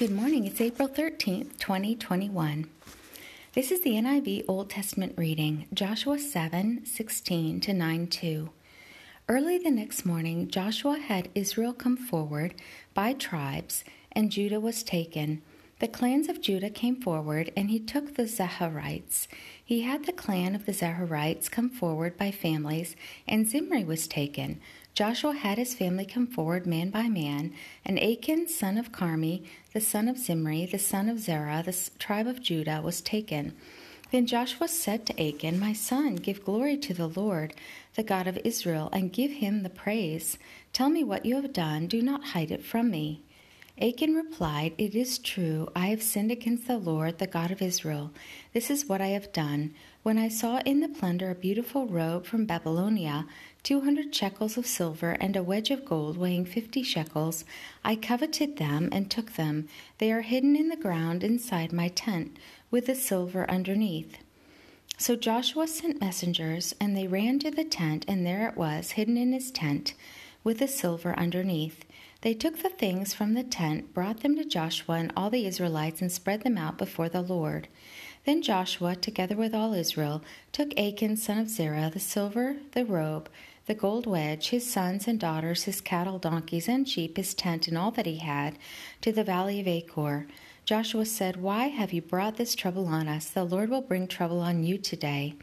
Good morning. It's April 13th, 2021. This is the NIV Old Testament reading, Joshua 7 16 to 9 2. Early the next morning, Joshua had Israel come forward by tribes, and Judah was taken. The clans of Judah came forward, and he took the Zerahite. He had the clan of the Zerahite come forward by families, and Zimri was taken. Joshua had his family come forward man by man, and Achan, son of Carmi, the son of Zimri, the son of Zerah, the tribe of Judah, was taken. Then Joshua said to Achan, My son, give glory to the Lord, the God of Israel, and give him the praise. Tell me what you have done, do not hide it from me. Achan replied, It is true, I have sinned against the Lord, the God of Israel. This is what I have done. When I saw in the plunder a beautiful robe from Babylonia, two hundred shekels of silver, and a wedge of gold weighing fifty shekels, I coveted them and took them. They are hidden in the ground inside my tent, with the silver underneath. So Joshua sent messengers, and they ran to the tent, and there it was, hidden in his tent, with the silver underneath. They took the things from the tent, brought them to Joshua and all the Israelites, and spread them out before the Lord. Then Joshua, together with all Israel, took Achan son of Zerah, the silver, the robe, the gold wedge, his sons and daughters, his cattle, donkeys, and sheep, his tent, and all that he had, to the valley of Achor. Joshua said, Why have you brought this trouble on us? The Lord will bring trouble on you today.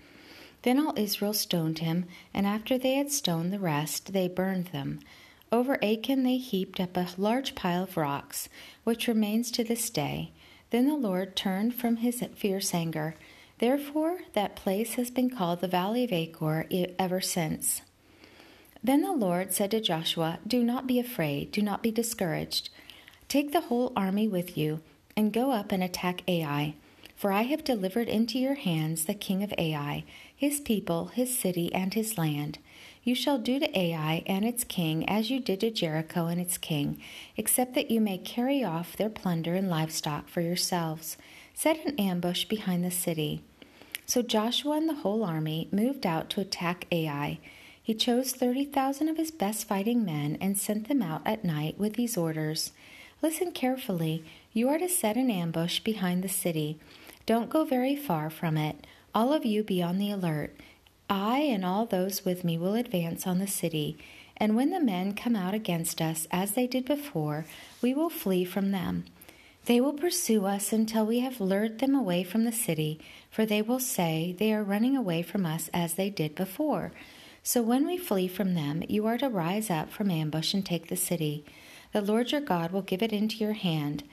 Then all Israel stoned him, and after they had stoned the rest, they burned them. Over Achan they heaped up a large pile of rocks, which remains to this day. Then the Lord turned from his fierce anger. Therefore, that place has been called the Valley of Achor ever since. Then the Lord said to Joshua, Do not be afraid, do not be discouraged. Take the whole army with you, and go up and attack Ai. For I have delivered into your hands the king of Ai, his people, his city, and his land. You shall do to Ai and its king as you did to Jericho and its king, except that you may carry off their plunder and livestock for yourselves. Set an ambush behind the city. So Joshua and the whole army moved out to attack Ai. He chose 30,000 of his best fighting men and sent them out at night with these orders Listen carefully. You are to set an ambush behind the city. Don't go very far from it. All of you be on the alert. I and all those with me will advance on the city, and when the men come out against us, as they did before, we will flee from them. They will pursue us until we have lured them away from the city, for they will say, They are running away from us as they did before. So when we flee from them, you are to rise up from ambush and take the city. The Lord your God will give it into your hand.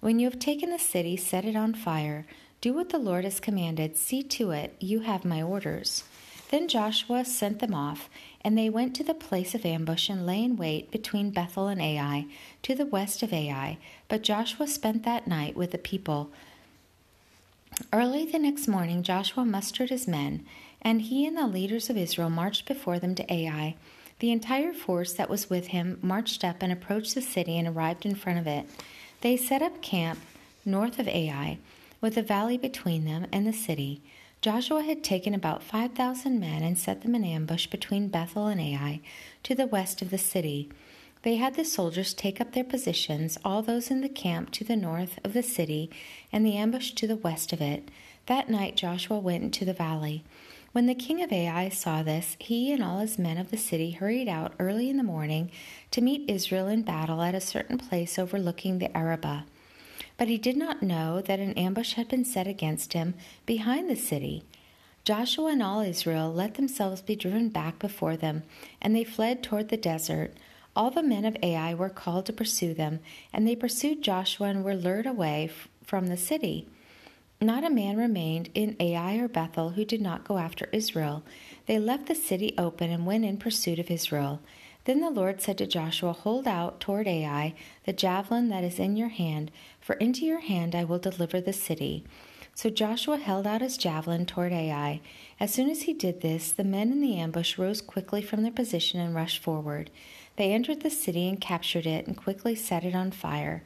When you have taken the city, set it on fire. Do what the Lord has commanded. See to it, you have my orders. Then Joshua sent them off, and they went to the place of ambush and lay in wait between Bethel and Ai, to the west of Ai. But Joshua spent that night with the people. Early the next morning, Joshua mustered his men, and he and the leaders of Israel marched before them to Ai. The entire force that was with him marched up and approached the city and arrived in front of it. They set up camp north of Ai, with a valley between them and the city. Joshua had taken about 5,000 men and set them in ambush between Bethel and Ai, to the west of the city. They had the soldiers take up their positions, all those in the camp to the north of the city, and the ambush to the west of it. That night Joshua went into the valley. When the king of Ai saw this, he and all his men of the city hurried out early in the morning to meet Israel in battle at a certain place overlooking the Arabah. But he did not know that an ambush had been set against him behind the city. Joshua and all Israel let themselves be driven back before them, and they fled toward the desert. All the men of Ai were called to pursue them, and they pursued Joshua and were lured away from the city. Not a man remained in Ai or Bethel who did not go after Israel. They left the city open and went in pursuit of Israel. Then the Lord said to Joshua, Hold out toward Ai the javelin that is in your hand, for into your hand I will deliver the city. So Joshua held out his javelin toward Ai. As soon as he did this, the men in the ambush rose quickly from their position and rushed forward. They entered the city and captured it and quickly set it on fire.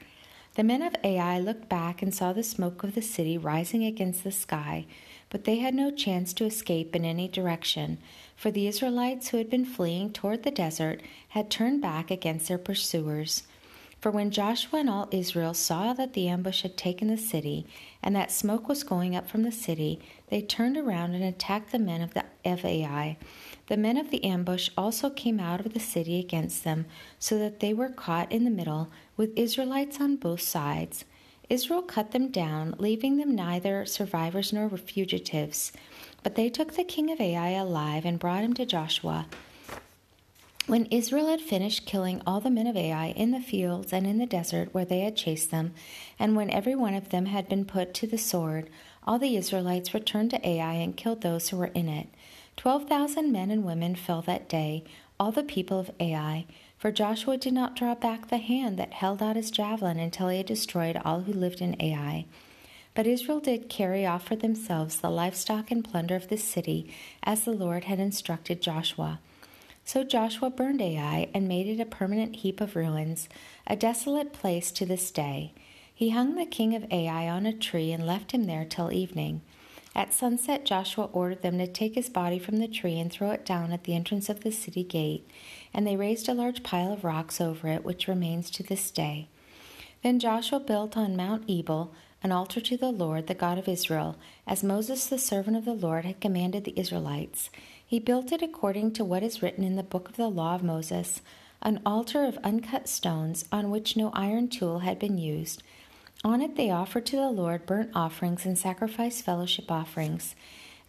The men of Ai looked back and saw the smoke of the city rising against the sky, but they had no chance to escape in any direction, for the Israelites who had been fleeing toward the desert had turned back against their pursuers. For when Joshua and all Israel saw that the ambush had taken the city, and that smoke was going up from the city, they turned around and attacked the men of, the, of Ai. The men of the ambush also came out of the city against them, so that they were caught in the middle, with Israelites on both sides. Israel cut them down, leaving them neither survivors nor fugitives. But they took the king of Ai alive and brought him to Joshua. When Israel had finished killing all the men of Ai in the fields and in the desert where they had chased them, and when every one of them had been put to the sword, all the Israelites returned to Ai and killed those who were in it. Twelve thousand men and women fell that day, all the people of Ai, for Joshua did not draw back the hand that held out his javelin until he had destroyed all who lived in Ai. But Israel did carry off for themselves the livestock and plunder of the city, as the Lord had instructed Joshua. So Joshua burned Ai and made it a permanent heap of ruins, a desolate place to this day. He hung the king of Ai on a tree and left him there till evening. At sunset, Joshua ordered them to take his body from the tree and throw it down at the entrance of the city gate, and they raised a large pile of rocks over it, which remains to this day. Then Joshua built on Mount Ebal an altar to the Lord, the God of Israel, as Moses, the servant of the Lord, had commanded the Israelites. He built it according to what is written in the book of the law of Moses, an altar of uncut stones on which no iron tool had been used. On it they offered to the Lord burnt offerings and sacrificed fellowship offerings.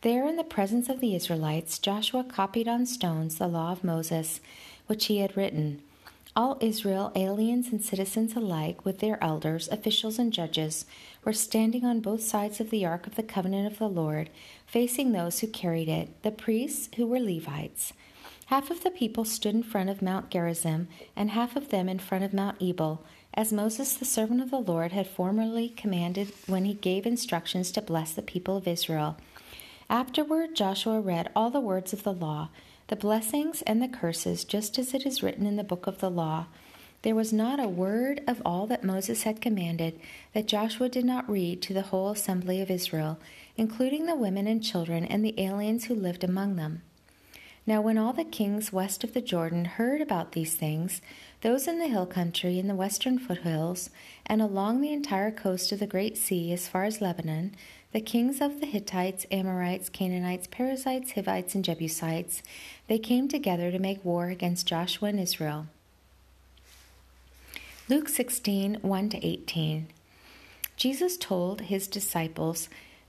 There, in the presence of the Israelites, Joshua copied on stones the law of Moses, which he had written. All Israel, aliens and citizens alike, with their elders, officials, and judges, were standing on both sides of the ark of the covenant of the Lord, facing those who carried it, the priests who were Levites. Half of the people stood in front of Mount Gerizim, and half of them in front of Mount Ebal, as Moses, the servant of the Lord, had formerly commanded when he gave instructions to bless the people of Israel. Afterward, Joshua read all the words of the law the blessings and the curses, just as it is written in the book of the law. There was not a word of all that Moses had commanded that Joshua did not read to the whole assembly of Israel, including the women and children and the aliens who lived among them. Now, when all the kings west of the Jordan heard about these things, those in the hill country, in the western foothills, and along the entire coast of the Great Sea as far as Lebanon, the kings of the Hittites, Amorites, Canaanites, Perizzites, Hivites, and Jebusites, they came together to make war against Joshua and Israel. Luke 16 1 18. Jesus told his disciples,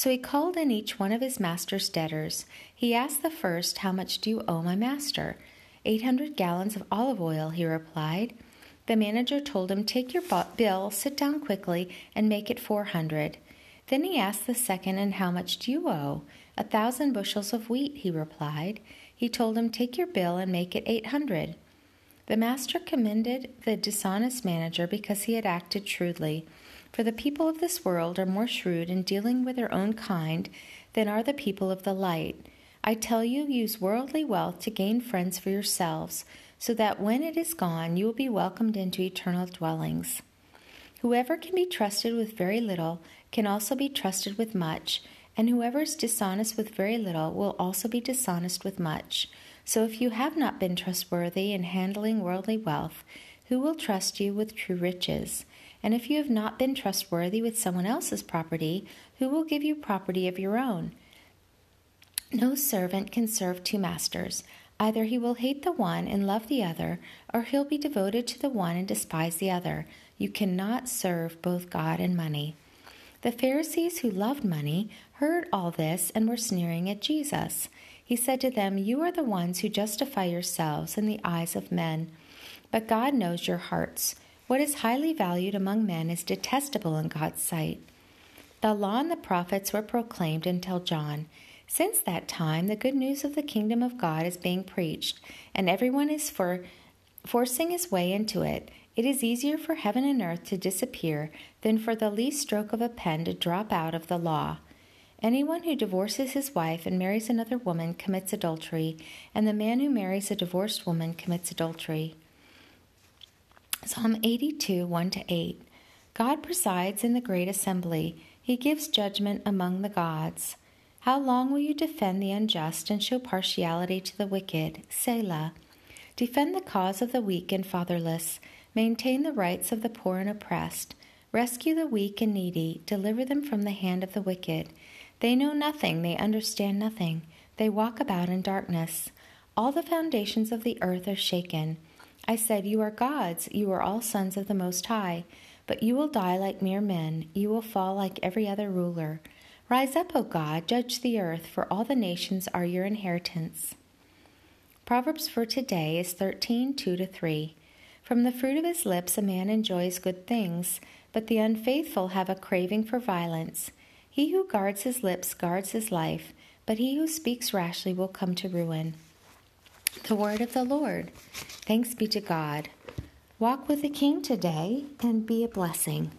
So he called in each one of his master's debtors. He asked the first, How much do you owe my master? Eight hundred gallons of olive oil, he replied. The manager told him, Take your bill, sit down quickly, and make it four hundred. Then he asked the second, And how much do you owe? A thousand bushels of wheat, he replied. He told him, Take your bill and make it eight hundred. The master commended the dishonest manager because he had acted shrewdly. For the people of this world are more shrewd in dealing with their own kind than are the people of the light. I tell you, use worldly wealth to gain friends for yourselves, so that when it is gone, you will be welcomed into eternal dwellings. Whoever can be trusted with very little can also be trusted with much and whoever is dishonest with very little will also be dishonest with much. So if you have not been trustworthy in handling worldly wealth, who will trust you with true riches? And if you have not been trustworthy with someone else's property, who will give you property of your own? No servant can serve two masters. Either he will hate the one and love the other, or he'll be devoted to the one and despise the other. You cannot serve both God and money. The Pharisees who loved money heard all this and were sneering at Jesus. He said to them, You are the ones who justify yourselves in the eyes of men, but God knows your hearts. What is highly valued among men is detestable in God's sight. The law and the prophets were proclaimed until John. Since that time, the good news of the kingdom of God is being preached, and everyone is for forcing his way into it. It is easier for heaven and earth to disappear than for the least stroke of a pen to drop out of the law. Anyone who divorces his wife and marries another woman commits adultery, and the man who marries a divorced woman commits adultery. Psalm 82 1 to 8. God presides in the great assembly, he gives judgment among the gods. How long will you defend the unjust and show partiality to the wicked? Selah. Defend the cause of the weak and fatherless. Maintain the rights of the poor and oppressed. Rescue the weak and needy. Deliver them from the hand of the wicked. They know nothing, they understand nothing. They walk about in darkness. All the foundations of the earth are shaken. I said, You are gods, you are all sons of the Most High. But you will die like mere men, you will fall like every other ruler. Rise up, O God, judge the earth, for all the nations are your inheritance. Proverbs for today is 13 2 to 3. From the fruit of his lips a man enjoys good things, but the unfaithful have a craving for violence. He who guards his lips guards his life, but he who speaks rashly will come to ruin. The word of the Lord. Thanks be to God. Walk with the King today and be a blessing.